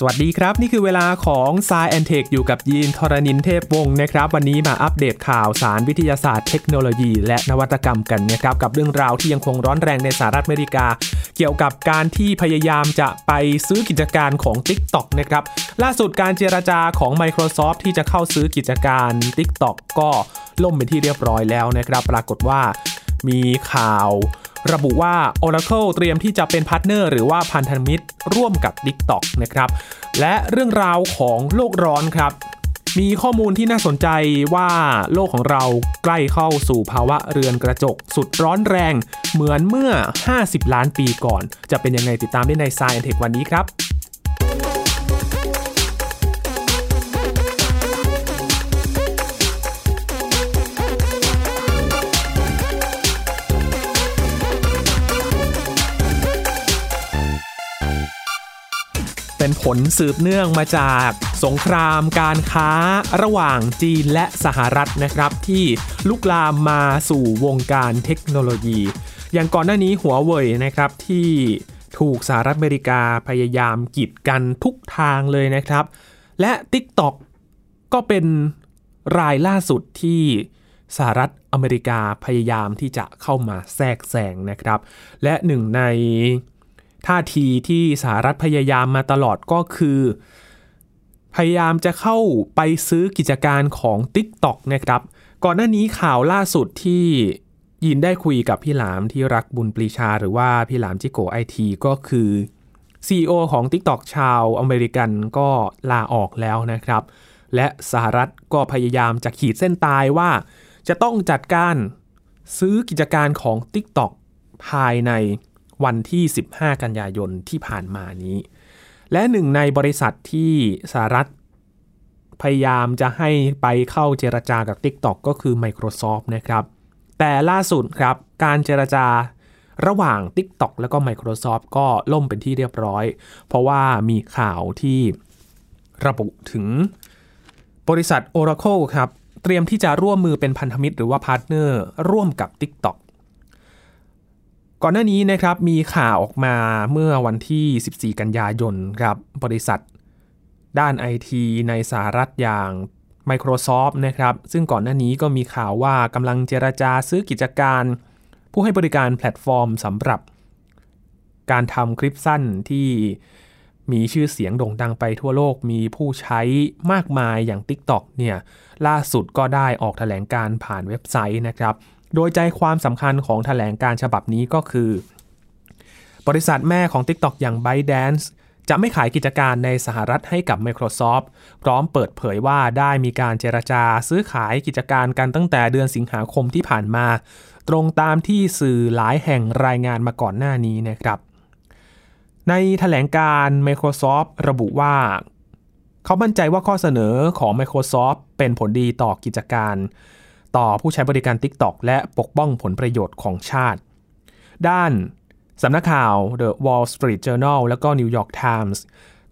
สวัสดีครับ นี่คือเวลาของ s ายแอนเทคอยู่กับยีนทรณินเทพวงศ์นะครับ วันนี้มาอัปเดตข่าวสารวิทยาศาสตร์เทคโนโลยี และนวัตกรรมกันนะครับ กับเรื่องราวที่ยังคงร้อนแรงในสหรัฐอเมริกา เกี่ยวกับการที่พยายามจะไปซื้อกิจการของ TikTok นะครับล่าสุดการเจราจาของ Microsoft ที่จะเข้าซื้อกิจการ TikTok ก็ล่มเป็นที่เรียบร้อยแล้วนะครับ ปรากฏว่ามีข่าว ระบุว่า Oracle เตรียมที่จะเป็น partner หรือว่าพันธมิตรร่วมกับ TikTok นะครับและเรื่องราวของโลกร้อนครับ มีข้อมูลที่น่าสนใจว่าโลกของเราใกล้เข้าสู่ภาวะเรือนกระจก สุดร้อนแรง เหมือนเมื่อ 50 ล้านปีก่อน จะเป็นยังไงติดตามได้ใน Science Tech วันนี้ครับ เป็นผลสืบเนื่องมาจากสงครามการค้าระหว่างจีนและสหรัฐนะครับ ที่ลุกลามมาสู่วงการเทคโนโลยี อย่างก่อนหน้านี้หัวเว่ยนะครับที่ถูกสหรัฐอเมริกาพยายามกีดกันทุกทางเลยนะครับ และ TikTok ก็เป็นรายล่าสุดที่สหรัฐอเมริกาพยายามที่จะเข้ามาแทรกแซงนะครับ และหนึ่งใน ท่าทีที่สหรัฐพยายามมาตลอดก็คือ พยายามจะเข้าไปซื้อกิจการของ TikTok นะครับ ก่อนหน้านี้ข่าวล่าสุดที่ยินได้คุยกับพี่หลามที่รักบุญปรีชา หรือว่าพี่หลามจิโกไอทีก็คือ CEO ของ TikTok ชาวอเมริกันก็ลาออกแล้วนะครับ และสหรัฐก็พยายามจะขีดเส้นตายว่า จะต้องจัดการซื้อกิจการของ TikTok ภายใน วันที่ 15 กันยายนที่ผ่านมานี้ และหนึ่งในบริษัทที่สหรัฐพยายามจะให้ไปเข้าเจรจากับ TikTok ก็คือ Microsoft นะครับ แต่ล่าสุดครับ การเจรจาระหว่าง TikTok แล้วก็ Microsoft ก็ล่มเป็นที่เรียบร้อย เพราะว่ามีข่าวที่ระบุถึงบริษัท Oracle ครับ เตรียมที่จะร่วมมือเป็นพันธมิตรหรือว่า partner ร่วมกับ TikTok ก่อนหน้านี้นะครับมีข่าวออกมาเมื่อวันที่ 14 กันยายนครับบริษัท ด้านไอทีในสหรัฐอย่าง Microsoft นะครับซึ่งก่อนหน้านี้ก็มีข่าวว่ากำลังเจราจาซื้อกิจการ ผู้ให้บริการแพลตฟอร์มสำหรับ การทำคลิปสั้นที่มีชื่อเสียงโด่งดังไปทั่วโลกมีผู้ใช้มากมายอย่าง TikTok เนี่ยล่าสุดก็ได้ออกแถลงการผ่านเว็บไซต์นะครับ โดยใจความสำคัญของแถลงการฉบับนี้ก็คือ บริษัทแม่ของ TikTok อย่าง ByteDance จะไม่ขายกิจการในสหรัฐให้กับ Microsoft พร้อมเปิดเผยว่าได้มีการเจรจาซื้อขายกิจการกันตั้งแต่เดือนสิงหาคมที่ผ่านมา ตรงตามที่สื่อหลายแห่งรายงานมาก่อนหน้านี้นะครับ ในแถลงการ Microsoft ระบุว่า เขามั่นใจว่าข้อเสนอของ Microsoft เป็นผลดีต่อกิจการ ต่อผู้ใช้บริการ TikTok และปกป้องผลประโยชน์ของชาติ ด้านสำนักข่าว The Wall Street Journal และก็ New York Times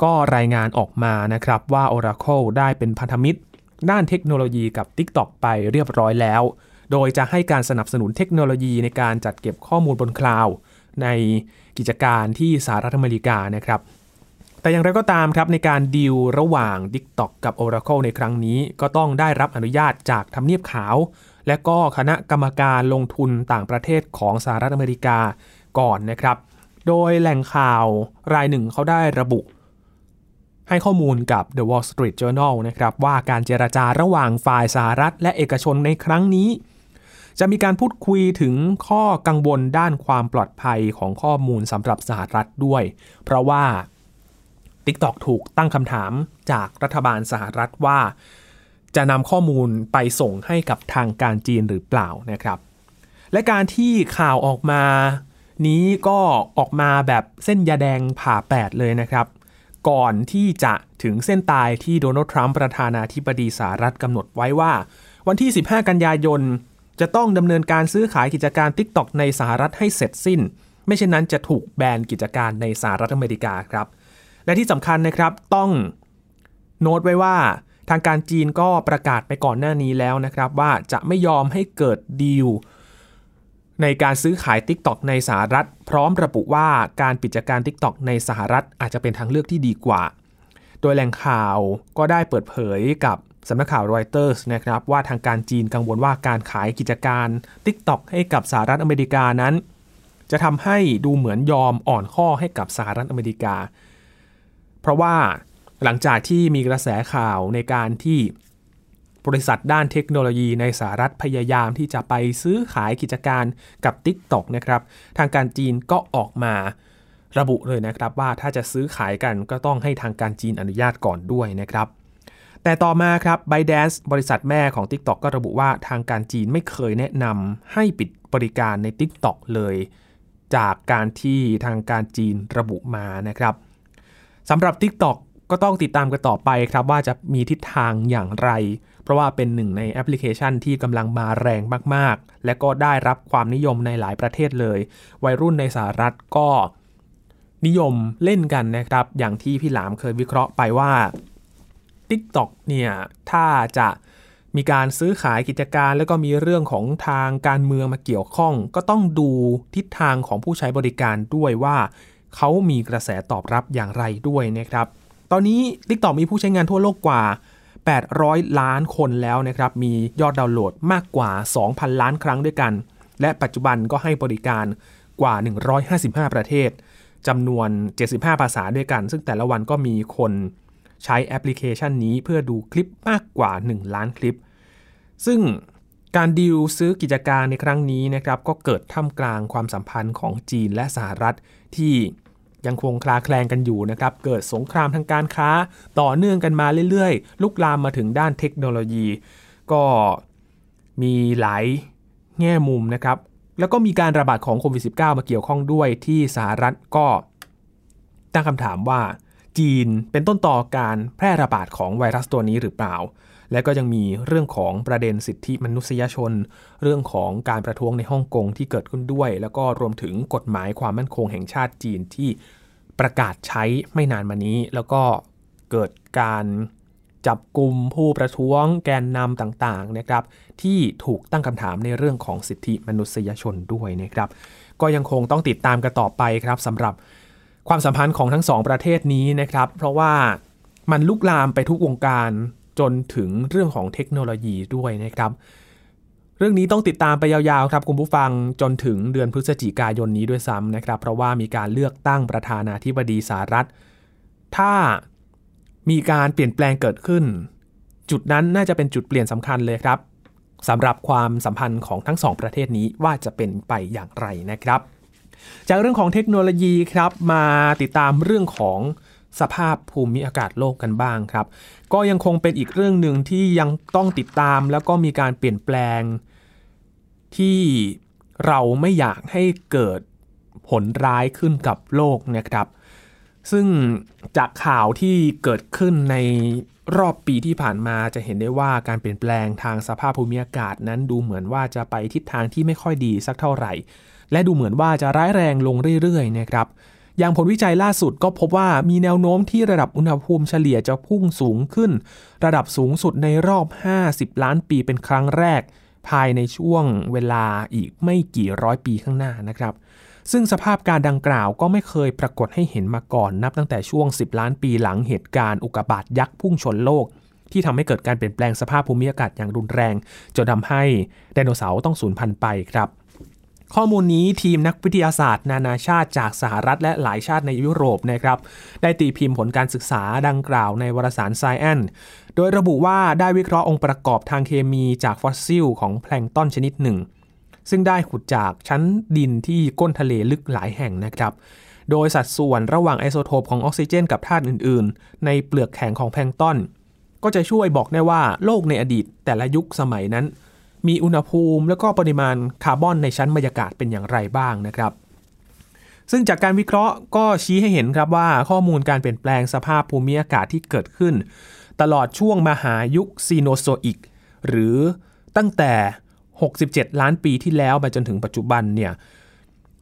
ก็รายงานออกมานะครับว่า Oracle ได้เป็นพันธมิตร ด้านเทคโนโลยีกับ TikTok ไปเรียบร้อยแล้ว โดยจะให้การสนับสนุนเทคโนโลยีในการจัดเก็บข้อมูลบนคลาวด์ในกิจการที่สหรัฐอเมริกานะครับ แต่อย่างไรก็ตามครับในการดีลระหว่าง TikTok กับ Oracle ในครั้งนี้ ก็ต้องได้รับอนุญาตจากทำเนียบขาว และก็คณะกรรมการลงทุนต่างประเทศของสหรัฐอเมริกาก่อนนะครับ โดยแหล่งข่าวรายหนึ่งเขาได้ระบุ ให้ข้อมูลกับ The Wall Street Journal นะครับว่าการเจราจาระหว่างฝ่ายสหรัฐ และเอกชนในครั้งนี้จะมีการพูดคุยถึงข้อกังวลด้านความปลอดภัยของข้อมูลสำหรับสหรัฐด้วย เพราะว่า TikTok ถูกตั้งคำถามจากรัฐบาลสหรัฐว่า จะนำข้อมูลไปส่งให้กับทางการจีนหรือเปล่านะครับ และการที่ข่าวออกมานี้ก็ออกมาแบบเส้นยาแดงผ่าแปดเลยนะครับ ก่อนที่จะถึงเส้นตายที่โดนัลด์ทรัมป์ประธานาธิบดีสหรัฐกำหนดไว้ว่า วันที่ 15 กันยายน จะต้องดำเนินการซื้อขายกิจการ TikTok ในสหรัฐให้เสร็จสิ้น ไม่เช่นนั้นจะถูกแบนกิจการในสหรัฐอเมริกาครับ และที่สำคัญนะครับต้องโน้ตไว้ว่าทางการจีนก็ประกาศไปก่อนหน้านี้แล้วนะครับ ว่าจะไม่ยอมให้เกิดดีลในการซื้อขาย TikTok ในสหรัฐ พร้อมระบุว่าการปิดกิจการ TikTok ในสหรัฐอาจจะเป็นทางเลือกที่ดีกว่า โดยแหล่งข่าวก็ได้เปิดเผยกับสำนักข่าวรอยเตอร์สนะครับว่าทางการจีนกังวลว่าการขายกิจการ TikTok ให้กับสหรัฐอเมริกานั้น จะทำให้ดูเหมือนยอมอ่อนข้อให้กับสหรัฐอเมริกา เพราะว่าหลังจากที่มีกระแสข่าวในการที่บริษัทด้านเทคโนโลยีในสหรัฐพยายามที่จะไปซื้อขายกิจการกับ TikTok นะครับ ทางการจีนก็ออกมาระบุเลยนะครับว่าถ้าจะซื้อขายกันก็ต้องให้ทางการจีนอนุญาตก่อนด้วยนะครับ แต่ต่อมาครับ b y d a n c e บริษัทแม่ของ TikTok ก็ระบุว่าทางการจีนไม่เคยแนะนำให้ปิดบริการใน TikTok เลย จากการที่ทางการจีนระบุมานะครับ สำหรับ TikTok ก็ต้องติดตามกันต่อไปครับว่าจะมีทิศทางอย่างไร เพราะว่าเป็นหนึ่งในแอปพลิเคชันที่กำลังมาแรงมากๆ และก็ได้รับความนิยมในหลายประเทศเลย วัยรุ่นในสหรัฐก็นิยมเล่นกันนะครับ อย่างที่พี่หลามเคยวิเคราะห์ไปว่า TikTok เนี่ยถ้าจะมีการซื้อขายกิจการ แล้วก็มีเรื่องของทางการเมืองมาเกี่ยวข้อง ก็ต้องดูทิศทางของผู้ใช้บริการด้วยว่า เขามีกระแสตอบรับอย่างไรด้วยนะครับ ตอนนี้ TikTok มีผู้ใช้งานทั่วโลกกว่า 800 ล้านคนแล้วนะครับ มียอดดาวน์โหลดมากกว่า 2,000 ล้านครั้งด้วยกัน และปัจจุบันก็ให้บริการกว่า 155 ประเทศจำนวน 75 ภาษาด้วยกัน ซึ่งแต่ละวันก็มีคนใช้แอปพลิเคชันนี้เพื่อดูคลิปมากกว่า 1 ล้านคลิป ซึ่งการดีลซื้อกิจการในครั้งนี้นะครับ ก็เกิดท่ามกลางความสัมพันธ์ของจีนและสหรัฐที่ ยังคงคลาแคลงกันอยู่นะครับ เกิดสงครามทางการค้า ต่อเนื่องกันมาเรื่อยๆ ลุกลามมาถึงด้านเทคโนโลยี ก็มีหลายแง่มุมนะครับ แล้วก็มีการระบาดของโควิด -19 มาเกี่ยวข้องด้วยที่สหรัฐก็ตั้งคำถามว่า จีนเป็นต้นต่อการแพร่ระบาดของไวรัสตัวนี้หรือเปล่า และก็ยังมีเรื่องของประเด็นสิทธิมนุษยชน เรื่องของการประท้วงในฮ่องกงที่เกิดขึ้นด้วย แล้วก็รวมถึงกฎหมายความมั่นคงแห่งชาติจีนที่ ประกาศใช้ไม่นานมานี้ แล้วก็เกิดการจับกลุ่มผู้ประท้วงแกนนำต่างๆนะครับ ที่ถูกตั้งคำถามในเรื่องของสิทธิมนุษยชนด้วยนะครับ ก็ยังคงต้องติดตามกันต่อไปครับสำหรับความสัมพันธ์ของทั้งสองประเทศนี้นะครับ เพราะว่ามันลุกลามไปทุกวงการจนถึงเรื่องของเทคโนโลยีด้วยนะครับ เรื่องนี้ต้องติดตามไปยาวๆครับคุณผู้ฟังจนถึงเดือนพฤศจิกายนนี้ด้วยซ้ำนะครับ เพราะว่ามีการเลือกตั้งประธานาธิบดีสหรัฐ ถ้ามีการเปลี่ยนแปลงเกิดขึ้น จุดนั้นน่าจะเป็นจุดเปลี่ยนสำคัญเลยครับสำหรับความสัมพันธ์ของทั้งสองประเทศนี้ว่าจะเป็นไปอย่างไรนะครับ จากเรื่องของเทคโนโลยีครับมาติดตามเรื่องของ สภาพภูมิอากาศโลกกันบ้างครับ ก็ยังคงเป็นอีกเรื่องหนึ่งที่ยังต้องติดตาม แล้วก็มีการเปลี่ยนแปลง ที่เราไม่อยากให้เกิดผลร้ายขึ้นกับโลกนะครับ ซึ่งจากข่าวที่เกิดขึ้นในรอบปีที่ผ่านมาจะเห็นได้ว่าการเปลี่ยนแปลงทางสภาพภูมิอากาศนั้นดูเหมือนว่าจะไปทิศทางที่ไม่ค่อยดีสักเท่าไหร่ และดูเหมือนว่าจะร้ายแรงลงเรื่อยๆนะครับ อย่างผลวิจัยล่าสุดก็พบว่ามีแนวโน้มที่ระดับอุณหภูมิเฉลี่ยจะพุ่งสูงขึ้น ระดับสูงสุดในรอบ 50 ล้านปีเป็นครั้งแรก ภายในช่วงเวลาอีกไม่กี่ร้อยปีข้างหน้านะครับ ซึ่งสภาพการดังกล่าวก็ไม่เคยปรากฏให้เห็นมาก่อนนับตั้งแต่ช่วง 10 ล้านปีหลังเหตุการณ์อุกกาบาตยักษ์พุ่งชนโลกที่ทำให้เกิดการเปลี่ยนแปลงสภาพภูมิอากาศอย่างรุนแรง จนทำให้ไดโนเสาร์ต้องสูญพันธุ์ไปครับ ข้อมูลนี้ทีมนักวิทยาศาสตร์ นานาชาติจากสหรัฐและหลายชาติในยุโรปนะครับได้ตีพิมพ์ผลการศึกษาดังกล่าวในวารสาร Science โดยระบุว่าได้วิเคราะห์องค์ประกอบทางเคมีจากฟอสซิลของแพลงก์ตอนชนิดหนึ่ง ซึ่งได้ขุดจากชั้นดินที่ก้นทะเลลึกหลายแห่งนะครับ โดยสัดส่วนระหว่างไอโซโทปของออกซิเจนกับธาตุอื่น ๆ ในเปลือกแข็งของแพลงก์ตอนก็จะช่วยบอกได้ว่าโลกในอดีตแต่ละยุคสมัยนั้น มีอุณหภูมิ แล้วก็ปริมาณคาร์บอนในชั้นบรรยากาศเป็นอย่างไรบ้างนะครับ ซึ่งจากการวิเคราะห์ก็ชี้ให้เห็นครับว่าข้อมูลการเปลี่ยนแปลงสภาพภูมิอากาศที่เกิดขึ้น ตลอดช่วงมหายุคซีโนโซอิกหรือตั้งแต่ 67 ล้านปีที่แล้วมาจนถึงปัจจุบันเนี่ย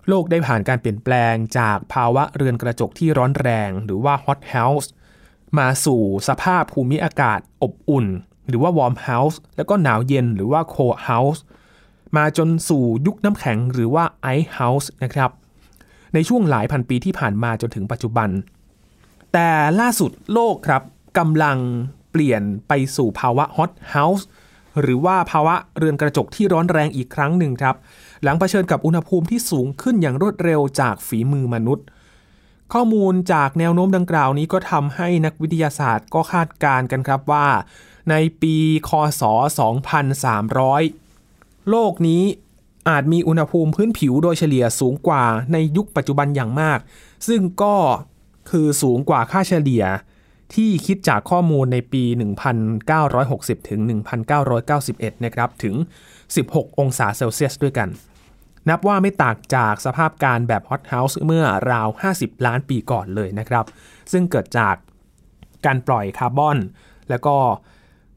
โลกได้ผ่านการเปลี่ยนแปลงจากภาวะเรือนกระจกที่ร้อนแรง หรือว่า hot house มาสู่สภาพภูมิอากาศอบอุ่น หรือว่า warm house แล้วก็หนาวเย็นหรือว่า cold house มาจนสู่ยุคน้ำแข็งหรือว่า ice house นะครับ ในช่วงหลายพันปีที่ผ่านมาจนถึงปัจจุบัน แต่ล่าสุดโลกครับกำลังเปลี่ยนไปสู่ภาวะฮอตเฮาส์หรือว่าภาวะเรือนกระจกที่ร้อนแรงอีกครั้งหนึ่งครับ หลังเผชิญกับอุณหภูมิที่สูงขึ้นอย่างรวดเร็วจากฝีมือมนุษย์ ข้อมูลจากแนวโน้มดังกล่าวนี้ก็ทำให้นักวิทยาศาสตร์ก็คาดการณ์กันครับว่า ในปีคศ 2300 โลกนี้อาจมีอุณหภูมิพื้นผิวโดยเฉลี่ยสูงกว่าในยุคปัจจุบันอย่างมาก ซึ่งก็คือสูงกว่าค่าเฉลี่ยที่คิดจากข้อมูลในปี 1960 ถึง 1991 นะครับ ถึง 16 องศาเซลเซียสด้วยกัน นับว่าไม่ต่างจากสภาพการณ์แบบ hot house เมื่อราว 50 ล้านปีก่อนเลยนะครับ ซึ่งเกิดจากการปล่อยคาร์บอน แล้วก็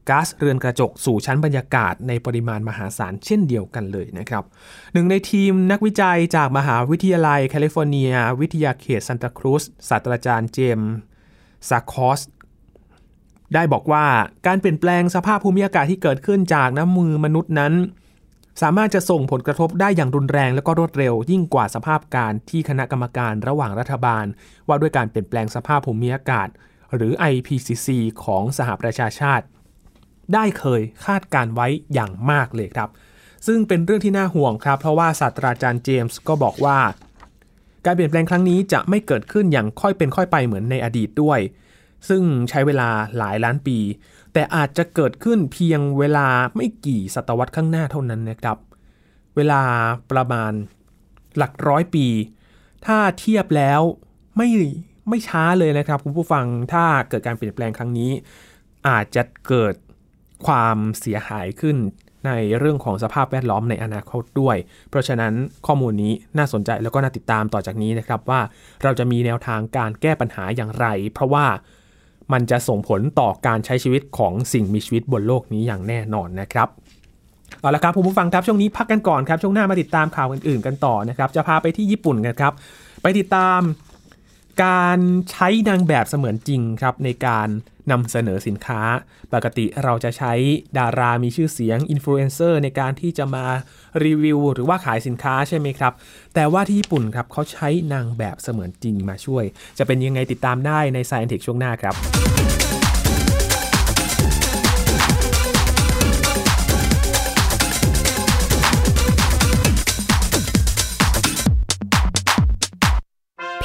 ก๊าซเรือนกระจกสู่ชั้นบรรยากาศในปริมาณมหาศาลเช่นเดียวกันเลยนะครับหนึ่งในทีมนักวิจัยจากมหาวิทยาลัยแคลิฟอร์เนีย วิทยาเขตซันตาครูซศาสตราจารย์เจมส์ซาคอสได้บอกว่าการเปลี่ยนแปลงสภาพภูมิอากาศที่เกิดขึ้นจากน้ำมือมนุษย์นั้น สามารถจะส่งผลกระทบได้อย่างรุนแรงและก็รวดเร็ว ยิ่งกว่าสภาพการที่คณะกรรมการระหว่างรัฐบาล ว่าด้วยการเปลี่ยนแปลงสภาพภูมิอากาศ หรือ IPCC ของสหประชาชาติ ได้เคยคาดการไว้อย่างมากเลยครับ ซึ่งเป็นเรื่องที่น่าห่วงครับ เพราะว่าศาสตราจารย์เจมส์ก็บอกว่า การเปลี่ยนแปลงครั้งนี้จะไม่เกิดขึ้นอย่างค่อยเป็นค่อยไปเหมือนในอดีตด้วย ซึ่งใช้เวลาหลายล้านปี แต่อาจจะเกิดขึ้นเพียงเวลาไม่กี่ศตวรรษข้างหน้าเท่านั้นนะครับ เวลาประมาณหลักร้อยปี ถ้าเทียบแล้วไม่ไม่ช้าเลยนะครับคุณผู้ฟังถ้าเกิดการเปลี่ยนแปลงครั้งนี้ อาจจะเกิด ความเสียหายขึ้นในเรื่องของสภาพแวดล้อมในอนาคตด้วย เพราะฉะนั้นข้อมูลนี้น่าสนใจแล้วก็น่าติดตามต่อจากนี้นะครับว่าเราจะมีแนวทางการแก้ปัญหาอย่างไร เพราะว่ามันจะส่งผลต่อการใช้ชีวิตของสิ่งมีชีวิตบนโลกนี้อย่างแน่นอนนะครับเอาละครับผู้ฟังครับช่วงนี้พักกันก่อนครับช่วงหน้ามาติดตามข่าวอื่นๆกันต่อนะครับจะพาไปที่ญี่ปุ่นกันครับไปติดตาม การใช้นางแบบเสมือนจริงครับในการนำเสนอสินค้า ปกติเราจะใช้ดารามีชื่อเสียงอินฟลูเอนเซอร์ในการที่จะมารีวิวหรือว่าขายสินค้าใช่ไหมครับ แต่ว่าที่ญี่ปุ่นครับเขาใช้นางแบบเสมือนจริงมาช่วย จะเป็นยังไงติดตามได้ใน Science Tech ช่วงหน้าครับ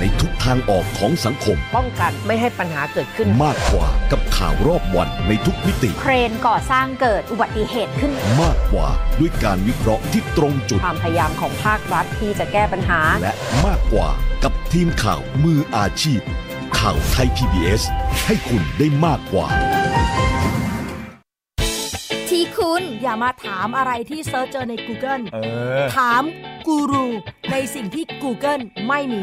ในทุกทางออกของสังคม ป้องกันไม่ให้ปัญหาเกิดขึ้น มากกว่ากับข่าวรอบวันในทุกมิติ เครนก่อสร้างเกิดอุบัติเหตุขึ้น มากกว่าด้วยการวิเคราะห์ที่ตรงจุด ความพยายามของภาครัฐที่จะแก้ปัญหา และมากกว่ากับทีมข่าวมืออาชีพ ข่าวไทย PBS ให้คุณได้มากกว่า ที่คุณอย่ามาถามอะไรที่ search เจอใน Google เออ ถามกูรูในสิ่งที่ Google ไม่มี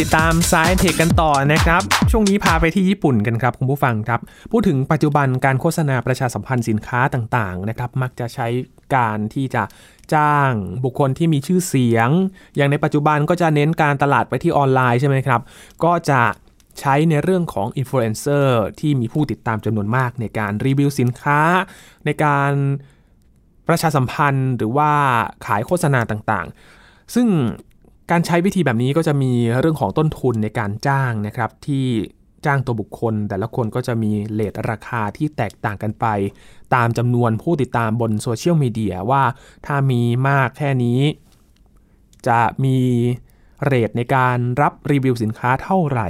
ติดตาม Sci Tech กันต่อนะครับ ช่วงนี้พาไปที่ญี่ปุ่นกันครับคุณผู้ฟังครับ พูดถึงปัจจุบันการโฆษณาประชาสัมพันธ์สินค้าต่างๆนะครับ มักจะใช้การที่จะจ้างบุคคลที่มีชื่อเสียง อย่างในปัจจุบันก็จะเน้นการตลาดไปที่ออนไลน์ใช่ไหมครับ ก็จะใช้ในเรื่องของอินฟลูเอนเซอร์ที่มีผู้ติดตามจำนวนมากในการรีวิวสินค้า ในการประชาสัมพันธ์หรือว่าขายโฆษณาต่างๆ ซึ่ง การใช้วิธีแบบนี้ก็จะมีเรื่องของต้นทุนในการจ้างนะครับ ที่จ้างตัวบุคคล แต่ละคนก็จะมีเลทราคาที่แตกต่างกันไป ตามจำนวนผู้ติดตามบนโซเชียลมีเดียว่าถ้ามีมากแค่นี้ จะมีเรทในการรับรีวิวสินค้าเท่าไหร่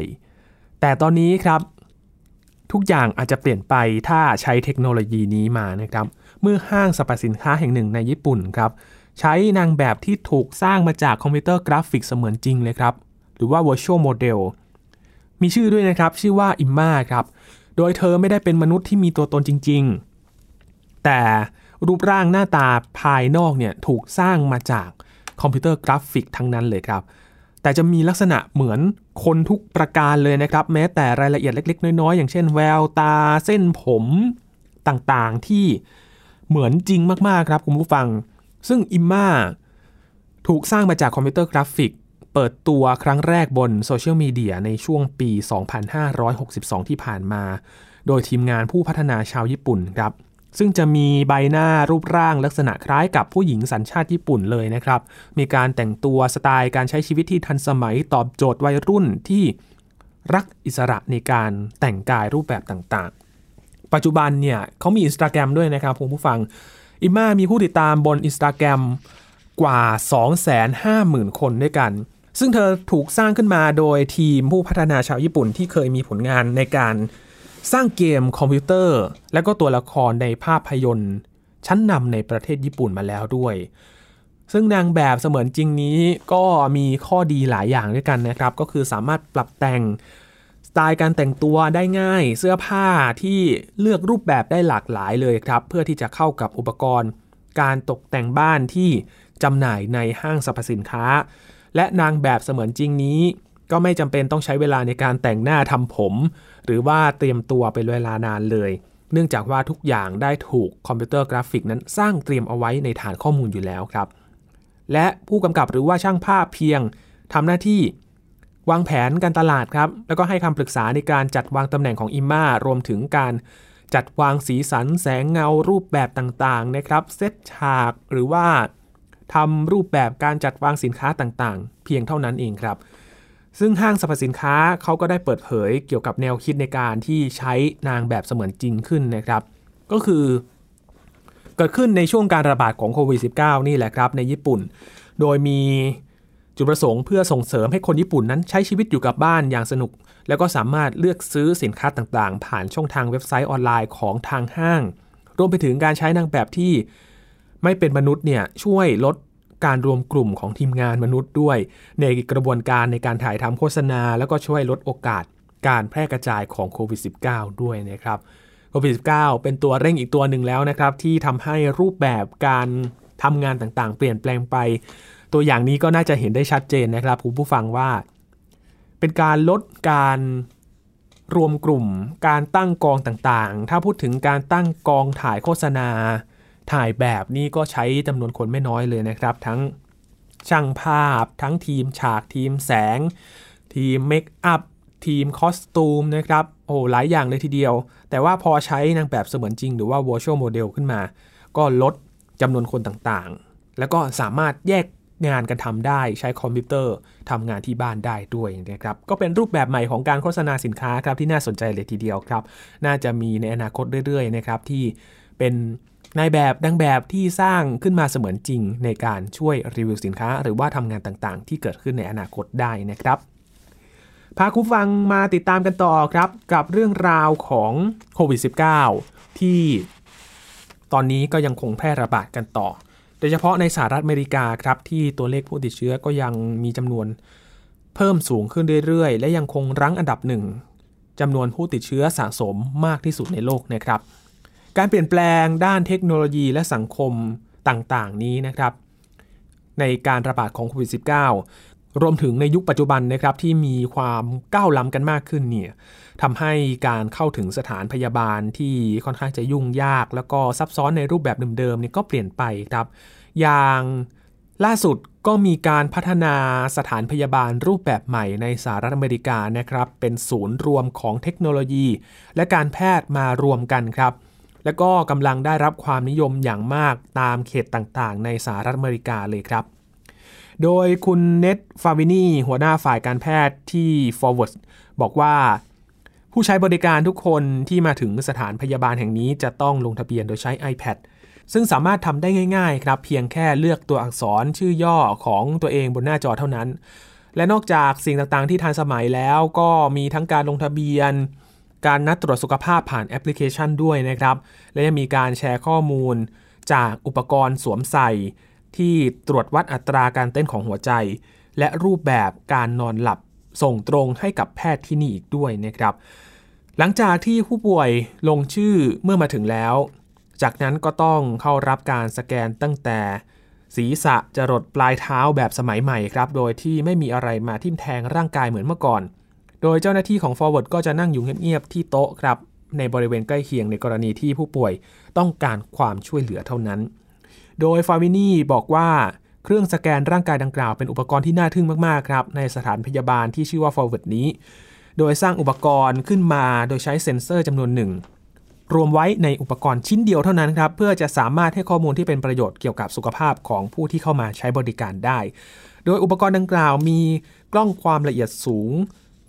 แต่ตอนนี้ครับ ทุกอย่างอาจจะเปลี่ยนไปถ้าใช้เทคโนโลยีนี้มานะครับ เมื่อห้างสรรพสินค้าแห่งหนึ่งในญี่ปุ่นครับ ใช้นางแบบที่ถูกสร้างมาจากคอมพิวเตอร์กราฟิกเสมือนจริงเลยครับ หรือว่า virtual model มีชื่อด้วยนะครับ ชื่อว่าอิมมาครับ โดยเธอไม่ได้เป็นมนุษย์ที่มีตัวตนจริง ๆ แต่รูปร่างหน้าตาภายนอกเนี่ยถูกสร้างมาจากคอมพิวเตอร์กราฟิกทั้งนั้นเลยครับ แต่จะมีลักษณะเหมือนคนทุกประการเลยนะครับ แม้แต่รายละเอียดเล็ก ๆ น้อยๆ อย่างเช่น แววตาเส้นผมต่างๆที่เหมือนจริงมากๆครับคุณผู้ฟัง ซึ่งอิมมาถูกสร้างมาจากคอมพิวเตอร์กราฟิก เปิดตัวครั้งแรกบนโซเชียลมีเดียในช่วงปี 2562 ที่ผ่านมา โดยทีมงานผู้พัฒนาชาวญี่ปุ่นครับ ซึ่งจะมีใบหน้ารูปร่างลักษณะคล้ายกับผู้หญิงสัญชาติญี่ปุ่นเลยนะครับ มีการแต่งตัวสไตล์การใช้ชีวิตที่ทันสมัยตอบโจทย์วัยรุ่นที่รักอิสระในการแต่งกายรูปแบบต่างๆ ปัจจุบันเนี่ยเขามีอินสตาแกรมด้วยนะครับคุณผู้ฟัง อิม่ามีผู้ติดตามบนอินสตาแกรมกว่า 250,000 คนด้วยกัน ซึ่งเธอถูกสร้างขึ้นมาโดยทีมผู้พัฒนาชาวญี่ปุ่นที่เคยมีผลงานในการสร้างเกมคอมพิวเตอร์ และก็ตัวละครในภาพยนตร์ ชั้นนำในประเทศญี่ปุ่นมาแล้วด้วย ซึ่งนางแบบเสมือนจริงนี้ก็มีข้อดีหลายอย่างด้วยกันนะครับ ก็คือสามารถปรับแต่งสไตล์การแต่งตัวได้ง่าย เสื้อผ้าที่เลือกรูปแบบได้หลากหลายเลยครับ เพื่อที่จะเข้ากับอุปกรณ์ การตกแต่งบ้านที่จำหน่ายในห้างสรรพสินค้า และนางแบบเสมือนจริงนี้ ก็ไม่จำเป็นต้องใช้เวลาในการแต่งหน้าทำผม หรือว่าเตรียมตัวเป็นเวลานานเลย เนื่องจากว่าทุกอย่างได้ถูกคอมพิวเตอร์กราฟิกนั้นสร้างเตรียมเอาไว้ในฐานข้อมูลอยู่แล้วครับ และผู้กำกับหรือว่าช่างภาพเพียงทำหน้าที่ วางแผนการตลาดครับ แล้วก็ให้คำปรึกษาในการจัดวางตำแหน่งของอิมมารวมถึงการจัดวางสีสันแสงเงารูปแบบต่างๆนะครับ เซตฉากหรือว่าทำรูปแบบการจัดวางสินค้าต่างๆ เพียงเท่านั้นเองครับ ซึ่งห้างสรรพสินค้าเขาก็ได้เปิดเผยเกี่ยวกับแนวคิดในการที่ใช้นางแบบเสมือนจริงขึ้นนะครับ ก็คือเกิดขึ้นในช่วงการระบาดของโควิด -19 นี่แหละครับในญี่ปุ่น โดยมี จุดประสงค์เพื่อส่งเสริมให้คนญี่ปุ่นนั้นใช้ชีวิตอยู่กับบ้านอย่างสนุก แล้วก็สามารถเลือกซื้อสินค้าต่างๆ ผ่านช่องทางเว็บไซต์ออนไลน์ของทางห้าง รวมไปถึงการใช้นางแบบที่ไม่เป็นมนุษย์เนี่ยช่วยลดการรวมกลุ่มของทีมงานมนุษย์ด้วย ในกระบวนการในการถ่ายทำโฆษณา แล้วก็ช่วยลดโอกาสการแพร่กระจายของโควิด -19 ด้วยนะครับโควิด -19 เป็นตัวเร่งอีกตัวหนึ่งแล้วนะครับ ที่ทำให้รูปแบบการทำงานต่างๆ เปลี่ยนแปลงไป ตัวอย่างนี้ก็น่าจะเห็นได้ชัดเจนนะครับคุณผู้ฟังว่า เป็นการลดการรวมกลุ่มการตั้งกองต่างๆ ถ้าพูดถึงการตั้งกองถ่ายโฆษณา ถ่ายแบบนี่ก็ใช้จำนวนคนไม่น้อยเลยนะครับ ทั้งช่างภาพ ทั้งทีมฉากทีมแสง ทีม makeup ทีม costume นะครับโอ้หลายอย่างเลยทีเดียว แต่ว่าพอใช้นางแบบเสมือนจริงหรือว่า virtual model ขึ้นมา ก็ลดจำนวนคนต่างๆ แล้วก็สามารถแยก งานกันทำได้ใช้คอมพิวเตอร์ทำงานที่บ้านได้ด้วยนะครับก็เป็นรูปแบบใหม่ของการโฆษณาสินค้าครับที่น่าสนใจเลยทีเดียวครับ น่าจะมีในอนาคตเรื่อยๆนะครับที่เป็นนายแบบนางแบบที่สร้างขึ้นมาเสมือนจริงในการช่วยรีวิวสินค้า หรือว่าทำงานต่างๆ ที่เกิดขึ้นในอนาคตได้นะครับ พาคุณฟังมาติดตามกันต่อครับ กับเรื่องราวของโควิด -19 ที่ตอนนี้ก็ยังคงแพร่ระบาดกันต่อ ดยเฉพาะในสหรัฐอเมริกาครับที่ตัวเลขผู้ติดเชื้อก็ยังมีจำนวนเพิ่มสูงขึ้นเรื่อยๆ และยังคงรั้งอันดับหนึ่งจำนวนผู้ติดเชื้อสะสมมากที่สุดในโลกนะครับ การเปลี่ยนแปลงด้านเทคโนโลยีและสังคมต่างๆ นี้นะครับ ในการระบาดของโควิด -19 รวมถึงในยุคปัจจุบันนะครับที่มีความก้าวล้ำกันมากขึ้นเนี่ยทำให้การเข้าถึงสถานพยาบาลที่ค่อนข้างจะยุ่งยาก แล้วก็ซับซ้อนในรูปแบบเดิมๆเนี่ยก็เปลี่ยนไปครับ อย่างล่าสุดก็มีการพัฒนาสถานพยาบาลรูปแบบใหม่ในสหรัฐอเมริกานะครับ เป็นศูนย์รวมของเทคโนโลยี และการแพทย์มารวมกันครับ และก็กำลังได้รับความนิยมอย่างมากตามเขตต่างๆ ในสหรัฐอเมริกาเลยครับ โดยคุณ Nate Favini หัวหน้าฝ่ายการแพทย์ที่ Forward บอกว่าผู้ใช้บริการทุกคนที่มาถึงสถานพยาบาลแห่งนี้จะต้องลงทะเบียนโดยใช้ iPad ซึ่งสามารถทำได้ง่ายๆครับเพียงแค่เลือกตัวอักษรชื่อย่อของตัวเองบนหน้าจอเท่านั้น และนอกจากสิ่งต่างๆที่ทันสมัยแล้วก็มีทั้งการลงทะเบียน การนัดตรวจสุขภาพผ่านแอปพลิเคชันด้วยนะครับ และยังมีการแชร์ข้อมูลจากอุปกรณ์สวมใส่ ที่ตรวจวัดอัตราการเต้นของหัวใจ และรูปแบบการนอนหลับส่งตรงให้กับแพทย์ที่นี่อีกด้วยนะครับ หลังจากที่ผู้ป่วยลงชื่อเมื่อมาถึงแล้ว จากนั้นก็ต้องเข้ารับการสแกนตั้งแต่ศีรษะจรดปลายเท้าแบบสมัยใหม่ครับ โดยที่ไม่มีอะไรมาทิ่มแทงร่างกายเหมือนเมื่อก่อน โดยเจ้าหน้าที่ของ Forward ก็จะนั่งอยู่เงียบๆที่โต๊ะครับ ในบริเวณใกล้เคียงในกรณีที่ผู้ป่วยต้องการความช่วยเหลือเท่านั้น โดยฟาวินีบอกว่าเครื่องสแกนร่างกายดังกล่าวเป็นอุปกรณ์ที่น่าทึ่งมากๆครับในสถานพยาบาลที่ชื่อว่า Forward นี้ โดยสร้างอุปกรณ์ขึ้นมาโดยใช้เซ็นเซอร์จำนวนหนึ่งรวมไว้ในอุปกรณ์ชิ้นเดียวเท่านั้นครับ เพื่อจะสามารถให้ข้อมูลที่เป็นประโยชน์เกี่ยวกับสุขภาพของผู้ที่เข้ามาใช้บริการได้ โดยอุปกรณ์ดังกล่าวมีกล้องความละเอียดสูง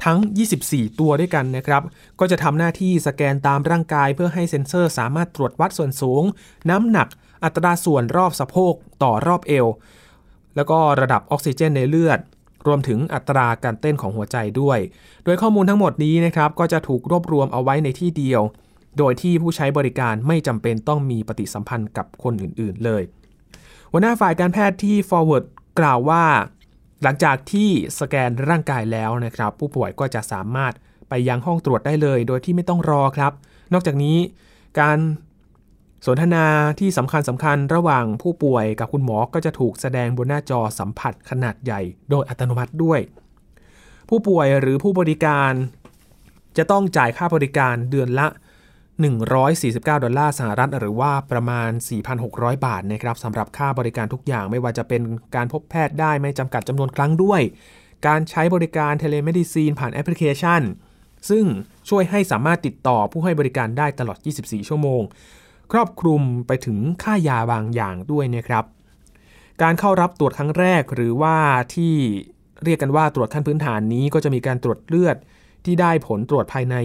ทั้ง 24 ตัวด้วยกันนะครับ ก็จะทำหน้าที่สแกนตามร่างกายเพื่อให้เซ็นเซอร์สามารถตรวจวัดส่วนสูง น้ำหนัก อัตราส่วนรอบสะโพกต่อรอบเอว แล้วก็ระดับออกซิเจนในเลือด รวมถึงอัตราการเต้นของหัวใจด้วย โดยข้อมูลทั้งหมดนี้นะครับก็จะถูกรวบรวมเอาไว้ในที่เดียว โดยที่ผู้ใช้บริการไม่จำเป็นต้องมีปฏิสัมพันธ์กับคนอื่น ๆ เลย หัวหน้าฝ่ายการแพทย์ที่ Forward กล่าวว่า หลังจากที่สแกนร่างกายแล้วนะครับ ผู้ป่วยก็จะสามารถไปยังห้องตรวจได้เลย โดยที่ไม่ต้องรอครับ นอกจากนี้การ สนทนาที่สำคัญสำคัญระหว่างผู้ป่วยกับคุณหมอก็จะถูกแสดงบนหน้าจอสัมผัสขนาดใหญ่โดยอัตโนมัติด้วย ผู้ป่วยหรือผู้บริการจะต้องจ่ายค่าบริการเดือนละ 149 ดอลลาร์สหรัฐหรือว่าประมาณ 4,600 บาทนะครับสำหรับค่าบริการทุกอย่างไม่ว่าจะเป็นการพบแพทย์ได้ไม่จำกัดจำนวนครั้งด้วย การใช้บริการ telemedicine ผ่านแอปพลิเคชัน ซึ่งช่วยให้สามารถติดต่อผู้ให้บริการได้ตลอด 24 ชั่วโมง ครอบคลุมไปถึงค่ายาบางอย่างด้วยนะครับ การเข้ารับตรวจครั้งแรกหรือว่าที่เรียกกันว่าตรวจขั้นพื้นฐานนี้ก็จะมีการตรวจเลือดที่ได้ผลตรวจภายใน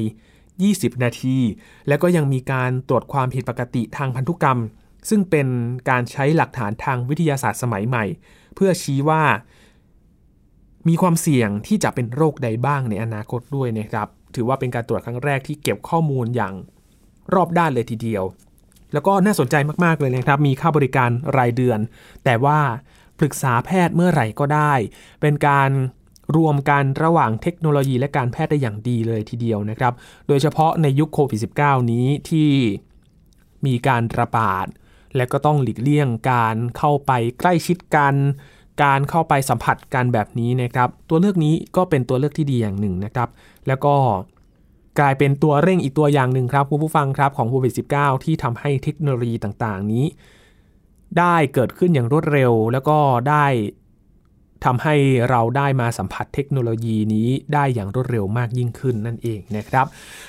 20 นาที และก็ยังมีการตรวจความผิดปกติทางพันธุกรรม ซึ่งเป็นการใช้หลักฐานทางวิทยาศาสตร์สมัยใหม่ เพื่อชี้ว่า มีความเสี่ยงที่จะเป็นโรคใดบ้างในอนาคตด้วยนะครับ ถือว่าเป็นการตรวจครั้งแรกที่เก็บข้อมูลอย่างรอบด้านเลยทีเดียว แล้วก็น่าสนใจมาก ๆ เลยนะครับ มีค่าบริการรายเดือน แต่ว่าปรึกษาแพทย์เมื่อไหร่ก็ได้ เป็นการรวมกันระหว่างเทคโนโลยีและการแพทย์ได้อย่างดีเลยทีเดียวนะครับ โดยเฉพาะในยุคโควิด -19 นี้ที่มีการระบาด และก็ต้องหลีกเลี่ยงการเข้าไปใกล้ชิดกัน การเข้าไปสัมผัสกันแบบนี้นะครับ ตัวเลือกนี้ก็เป็นตัวเลือกที่ดีอย่างหนึ่งนะครับ แล้วก็ กลายเป็นตัวเร่งอีกตัวอย่างหนึ่งครับคุณผู้ฟังครับของโควิด -19 ที่ทำให้เทคโนโลยีต่างๆ นี้ ได้เกิดขึ้นอย่างรวดเร็ว แล้วก็ได้ทำให้เราได้มาสัมผัสเทคโนโลยีนี้ได้อย่างรวดเร็วมากยิ่งขึ้นนั่นเองนะครับ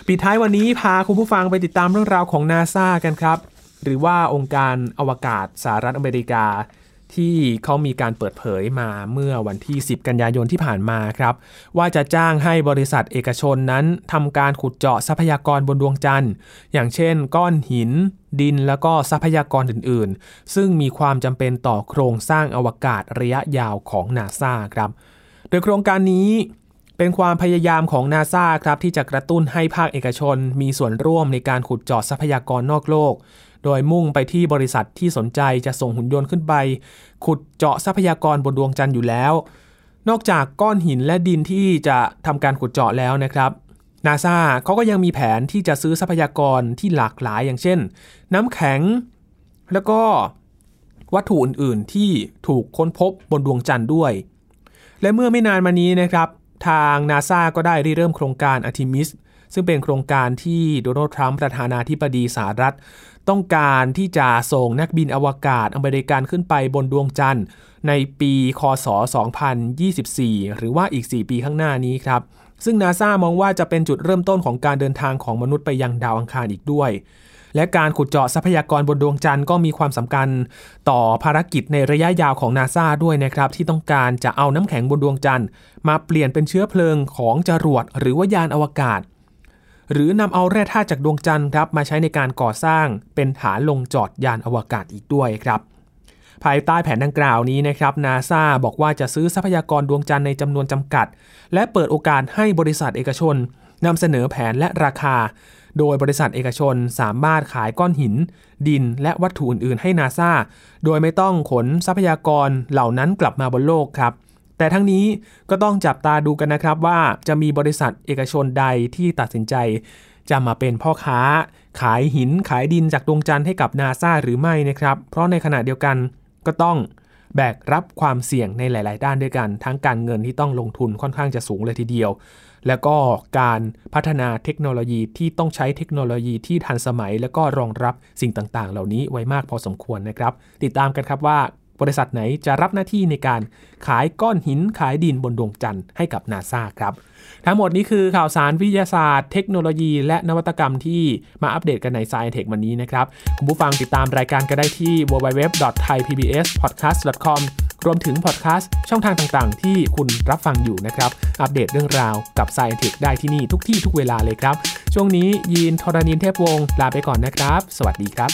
ปิดท้ายวันนี้พาคุณผู้ฟังไปติดตามเรื่องราวของนาซากันครับ หรือว่าองค์การอวกาศสหรัฐอเมริกา ที่เขามีการเปิดเผยมาเมื่อวันที่ 10 กันยายนที่ผ่านมาครับ ว่าจะจ้างให้บริษัทเอกชนนั้นทำการขุดเจาะทรัพยากรบนดวงจันทร์ อย่างเช่น ก้อนหิน ดินแล้วก็ทรัพยากรอื่นๆ ซึ่งมีความจำเป็นต่อโครงสร้างอวกาศระยะยาวของนาซาครับ โดยโครงการนี้เป็นความพยายามของนาซาครับที่จะกระตุ้นให้ภาคเอกชนมีส่วนร่วมในการขุดเจาะทรัพยากรนอกโลก โดยมุ่งไปที่บริษัทที่สนใจจะส่งหุ่นยนต์ขึ้นไป ขุดเจาะทรัพยากรบนดวงจันทร์อยู่แล้ว นอกจากก้อนหินและดินที่จะทำการขุดเจาะแล้วนะครับนาซาเขาก็ยังมีแผนที่จะซื้อทรัพยากรที่หลากหลายอย่างเช่น น้ำแข็ง แล้วก็วัตถุอื่น ๆ ที่ถูกค้นพบบนดวงจันทร์ด้วย และเมื่อไม่นานมานี้นะครับ ทางนาซาก็ได้ริเริ่มโครงการอาร์ทิมิสซึ่งเป็นโครงการที่โดนัลด์ทรัมป์ประธานาธิบดีสหรัฐ ต้องการที่จะส่งนักบินอวกาศอเมริกันขึ้นไปบนดวงจันทร์ ในปีคศ 2024 หรือว่าอีก 4 ปีข้างหน้านี้ครับ ซึ่งนาซามองว่าจะเป็นจุดเริ่มต้นของการเดินทางของมนุษย์ไปยังดาวอังคารอีกด้วย และการขุดเจาะทรัพยากรบนดวงจันทร์ก็มีความสำคัญต่อภารกิจในระยะยาวของนาซาด้วยนะครับ ที่ต้องการจะเอาน้ำแข็งบนดวงจันทร์ มาเปลี่ยนเป็นเชื้อเพลิงของจรวดหรือว่ายานอวกาศ หรือนำเอาแร่ธาตุจากดวงจันทร์ครับมาใช้ในการก่อสร้างเป็นฐานลงจอดยานอวกาศอีกด้วยครับภายใต้แผนดังกล่าวนี้นะครับนาซาบอกว่าจะซื้อทรัพยากรดวงจันทร์ในจำนวนจำกัด และเปิดโอกาสให้บริษัทเอกชนนำเสนอแผนและราคา โดยบริษัทเอกชนสามารถขายก้อนหิน ดิน และวัตถุอื่น ๆ ให้นาซาโดยไม่ต้องขนทรัพยากรเหล่านั้นกลับมาบนโลกครับ แต่ทั้งนี้ก็ต้องจับตาดูกันนะครับว่าจะมีบริษัทเอกชนใดที่ตัดสินใจ จะมาเป็นพ่อค้า ขายหินขายดินจากดวงจันทร์ให้กับนาซาหรือไม่นะครับ เพราะในขณะเดียวกันก็ต้องแบกรับความเสี่ยงในหลาย ๆ ด้านด้วยกัน ทั้งการเงินที่ต้องลงทุนค่อนข้างจะสูงเลยทีเดียว แล้วก็การพัฒนาเทคโนโลยีที่ต้องใช้เทคโนโลยีที่ทันสมัย แล้วก็รองรับสิ่งต่าง ๆ เหล่านี้ไว้มากพอสมควรนะครับ ติดตามกันครับว่า บริษัทไหนจะรับหน้าที่ในการขายก้อนหินขายดินบนดวงจันทร์ให้กับนาซาครับ ทั้งหมดนี้คือข่าวสารวิทยาศาสตร์ เทคโนโลยี และนวัตกรรมที่มาอัปเดตกันใน s ายเทควันนี้นะครับ คุณผู้ฟังติดตามรายการก็ได้ที่ www.thaipbspodcast.com รวมถึงพอดแคสต์ช่องทางต่างๆ ที่คุณรับฟังอยู่นะครับ อัปเดตเรื่องราวกับ s ายเทคได้ที่นี่ทุกที่ทุกเวลาเลยครับ ช่วงนี้ยีนทรณินเทพวงศ์ลาไปก่อนนะครับ สวัสดีครับ